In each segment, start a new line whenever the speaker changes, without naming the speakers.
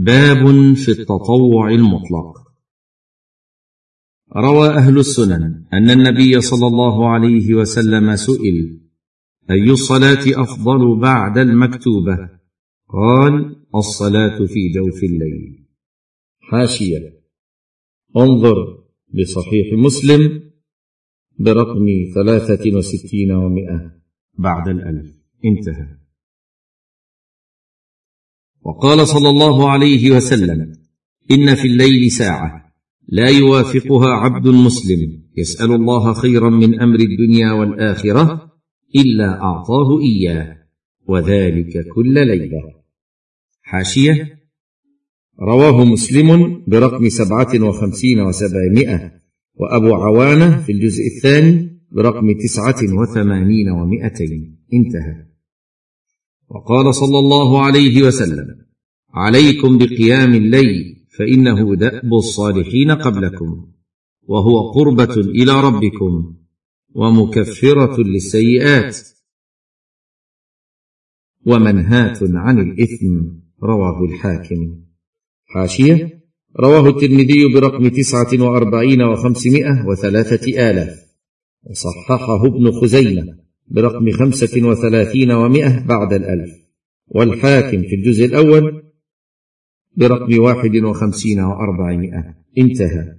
باب في التطوع المطلق. روى أهل السنن أن النبي صلى الله عليه وسلم سئل أي الصلاة أفضل بعد المكتوبة؟ قال الصلاة في جوف الليل. حاشية. انظر بصحيح مسلم برقم ثلاثة وستين ومائه بعد الألف. انتهى. وقال صلى الله عليه وسلم إن في الليل ساعة لا يوافقها عبد مسلم يسأل الله خيرا من أمر الدنيا والآخرة إلا أعطاه إياه وذلك كل ليلة. حاشية. رواه مسلم برقم سبعة وخمسين وسبعمائة وأبو عوانة في الجزء الثاني برقم تسعة وثمانين ومائتين. انتهى. وقال صلى الله عليه وسلم عليكم بقيام الليل فإنه دأب الصالحين قبلكم وهو قربة إلى ربكم ومكفرة للسيئات ومنهاة عن الإثم. رواه الحاكم. حاشية رواه الترمذي برقم تسعة وأربعين وخمسمائة وثلاثة آلاف. وصححه ابن خزيمة. برقم خمسة وثلاثين ومائه بعد الألف. والحاكم في الجزء الأول برقم واحد وخمسين وأربعمائة. انتهى.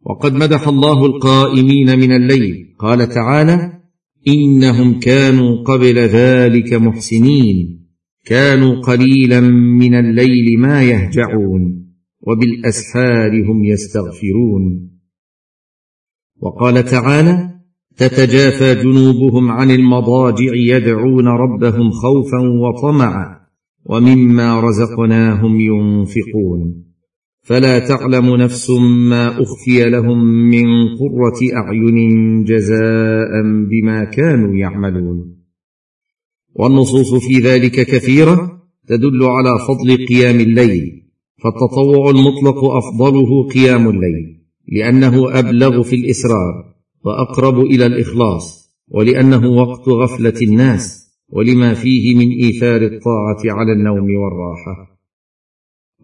وقد مدح الله القائمين من الليل. قال تعالى إنهم كانوا قبل ذلك محسنين. كانوا قليلا من الليل ما يهجعون وبالاسحار هم يستغفرون. وقال تعالى تتجافى جنوبهم عن المضاجع يدعون ربهم خوفا وطمعا ومما رزقناهم ينفقون. فلا تعلم نفس ما أخفي لهم من قرة أعين جزاء بما كانوا يعملون. والنصوص في ذلك كثيرة تدل على فضل قيام الليل فالتطوع المطلق أفضله قيام الليل لأنه أبلغ في الإسرار. وأقرب إلى الإخلاص ولأنه وقت غفلة الناس ولما فيه من إيثار الطاعة على النوم والراحة.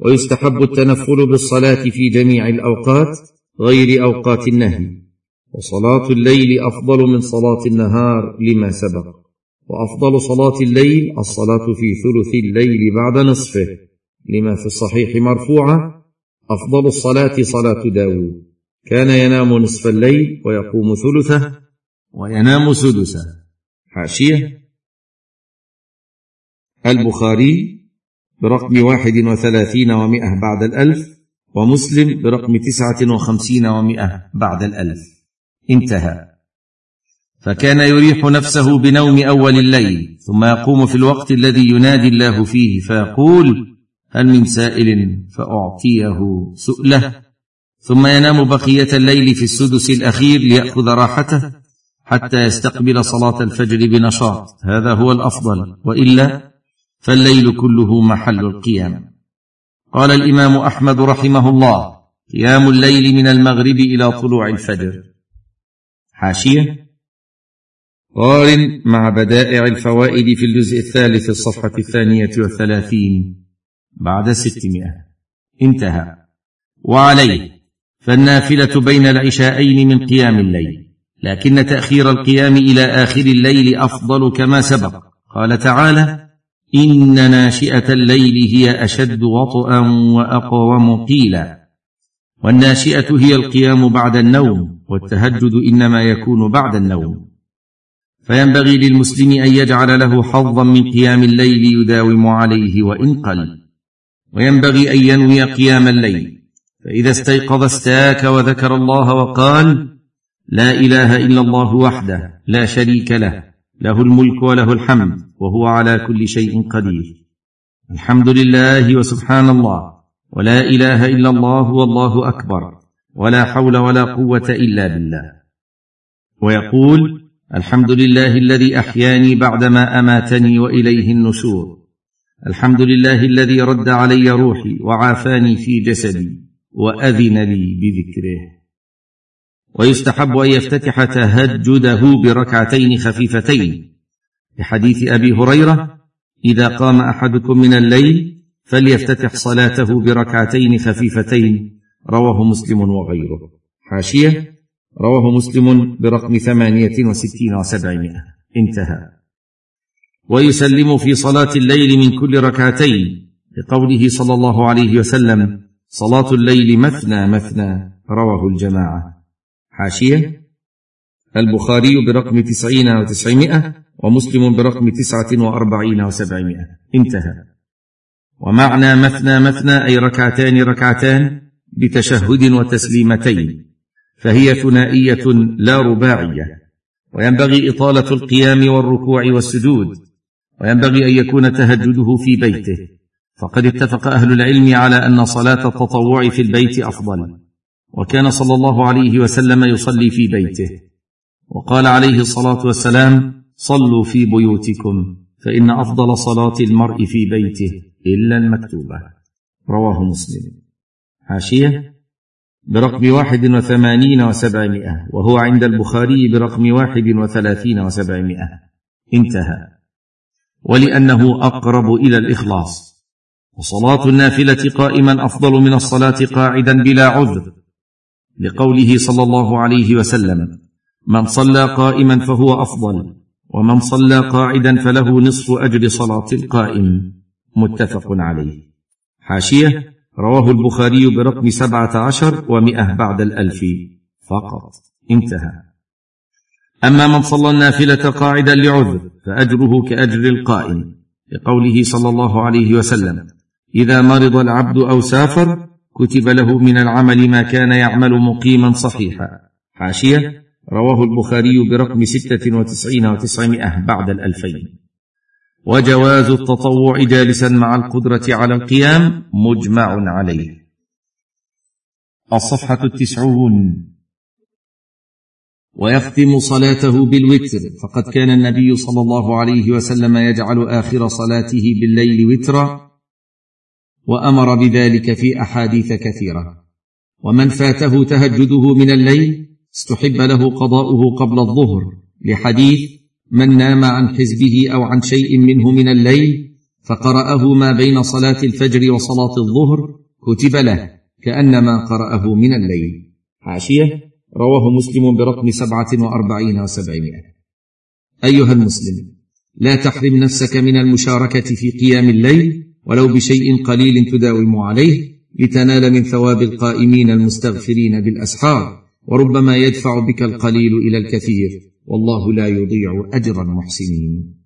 ويستحب التنفل بالصلاة في جميع الأوقات غير أوقات النهي. وصلاة الليل أفضل من صلاة النهار لما سبق. وأفضل صلاة الليل الصلاة في ثلث الليل بعد نصفه لما في الصحيح مرفوعة أفضل الصلاة صلاة داود كان ينام نصف الليل ويقوم ثلثه. وينام سدسه. حاشية. البخاري برقم واحد وثلاثين ومائة بعد الألف ومسلم برقم تسعة وخمسين ومائة بعد الألف. انتهى. فكان يريح نفسه بنوم أول الليل ثم يقوم في الوقت الذي ينادي الله فيه فيقول هل من سائل فأعطيه سؤله. ثم ينام بقية الليل في السدس الأخير ليأخذ راحته حتى يستقبل صلاة الفجر بنشاط. هذا هو الأفضل. وإلا فالليل كله محل القيام. قال الإمام أحمد رحمه الله قيام الليل من المغرب إلى طلوع الفجر. حاشية. قارن مع بدائع الفوائد في الجزء الثالث الصفحة الثانية والثلاثين بعد ستمائة. انتهى. وعليه فالنافلة بين العشاءين من قيام الليل لكن تأخير القيام إلى آخر الليل أفضل كما سبق. قال تعالى إن ناشئة الليل هي أشد وطئا وأقوم قيلا. والناشئة هي القيام بعد النوم والتهجد إنما يكون بعد النوم. فينبغي للمسلم أن يجعل له حظا من قيام الليل يداوم عليه وإن قل. وينبغي أن ينوي قيام الليل. فإذا استيقظ استاك وذكر الله وقال لا إله إلا الله وحده لا شريك له له الملك وله الحمد وهو على كل شيء قدير. الحمد لله وسبحان الله ولا إله إلا الله والله أكبر ولا حول ولا قوة إلا بالله. ويقول الحمد لله الذي أحياني بعدما أماتني وإليه النشور. الحمد لله الذي رد علي روحي وعافاني في جسدي. وأذن لي بذكره. ويستحب أن يفتتح تهجده بركعتين خفيفتين. لحديث أبي هريرة إذا قام أحدكم من الليل فليفتتح صلاته بركعتين خفيفتين. رواه مسلم وغيره. حاشية رواه مسلم برقم ثمانية وستين وسبعمائة. انتهى. ويسلم في صلاة الليل من كل ركعتين لقوله صلى الله عليه وسلم صلاة الليل مثنى مثنى رواه الجماعة. حاشية البخاري برقم تسعين وتسعمائة ومسلم برقم تسعة وأربعين وسبعمائة. انتهى. ومعنى مثنى مثنى أي ركعتان ركعتان بتشهد وتسليمتين فهي ثنائية لا رباعية. وينبغي إطالة القيام والركوع والسجود وينبغي أن يكون تهجده في بيته. فقد اتفق أهل العلم على أن صلاة التطوع في البيت أفضل. وكان صلى الله عليه وسلم يصلي في بيته. وقال عليه الصلاة والسلام صلوا في بيوتكم فإن أفضل صلاة المرء في بيته إلا المكتوبة. رواه مسلم. حاشية برقم واحد وثمانين وسبعمائة وهو عند البخاري برقم واحد وثلاثين وسبعمائة. انتهى. ولأنه أقرب إلى الإخلاص. وصلاة النافلة قائما أفضل من الصلاة قاعدا بلا عذر. لقوله صلى الله عليه وسلم من صلى قائما فهو أفضل ومن صلى قاعدا فله نصف أجر صلاة القائم. متفق عليه. حاشية رواه البخاري برقم سبعة عشر ومئة بعد الألف فقط. انتهى. أما من صلى النافلة قاعدا لعذر فأجره كأجر القائم. لقوله صلى الله عليه وسلم إذا مرض العبد أو سافر كتب له من العمل ما كان يعمل مقيما صحيحا. حاشية رواه البخاري برقم ستة وتسعين وتسعمائة بعد الألفين. وجواز التطوع جالسا مع القدرة على القيام مجمع عليه. الصفحة التسعون. ويختم صلاته بالوتر. فقد كان النبي صلى الله عليه وسلم يجعل آخر صلاته بالليل وترا. وأمر بذلك في أحاديث كثيرة. ومن فاته تهجده من الليل استحب له قضاؤه قبل الظهر لحديث من نام عن حزبه أو عن شيء منه من الليل فقرأه ما بين صلاة الفجر وصلاة الظهر كتب له كأنما قرأه من الليل. حاشيه رواه مسلم برقم سبعة وأربعين وسبعمائة. أيها المسلم لا تحرم نفسك من المشاركة في قيام الليل ولو بشيء قليل تداوم عليه لتنال من ثواب القائمين المستغفرين بالأسحار وربما يدفع بك القليل إلى الكثير والله لا يضيع أجر المحسنين.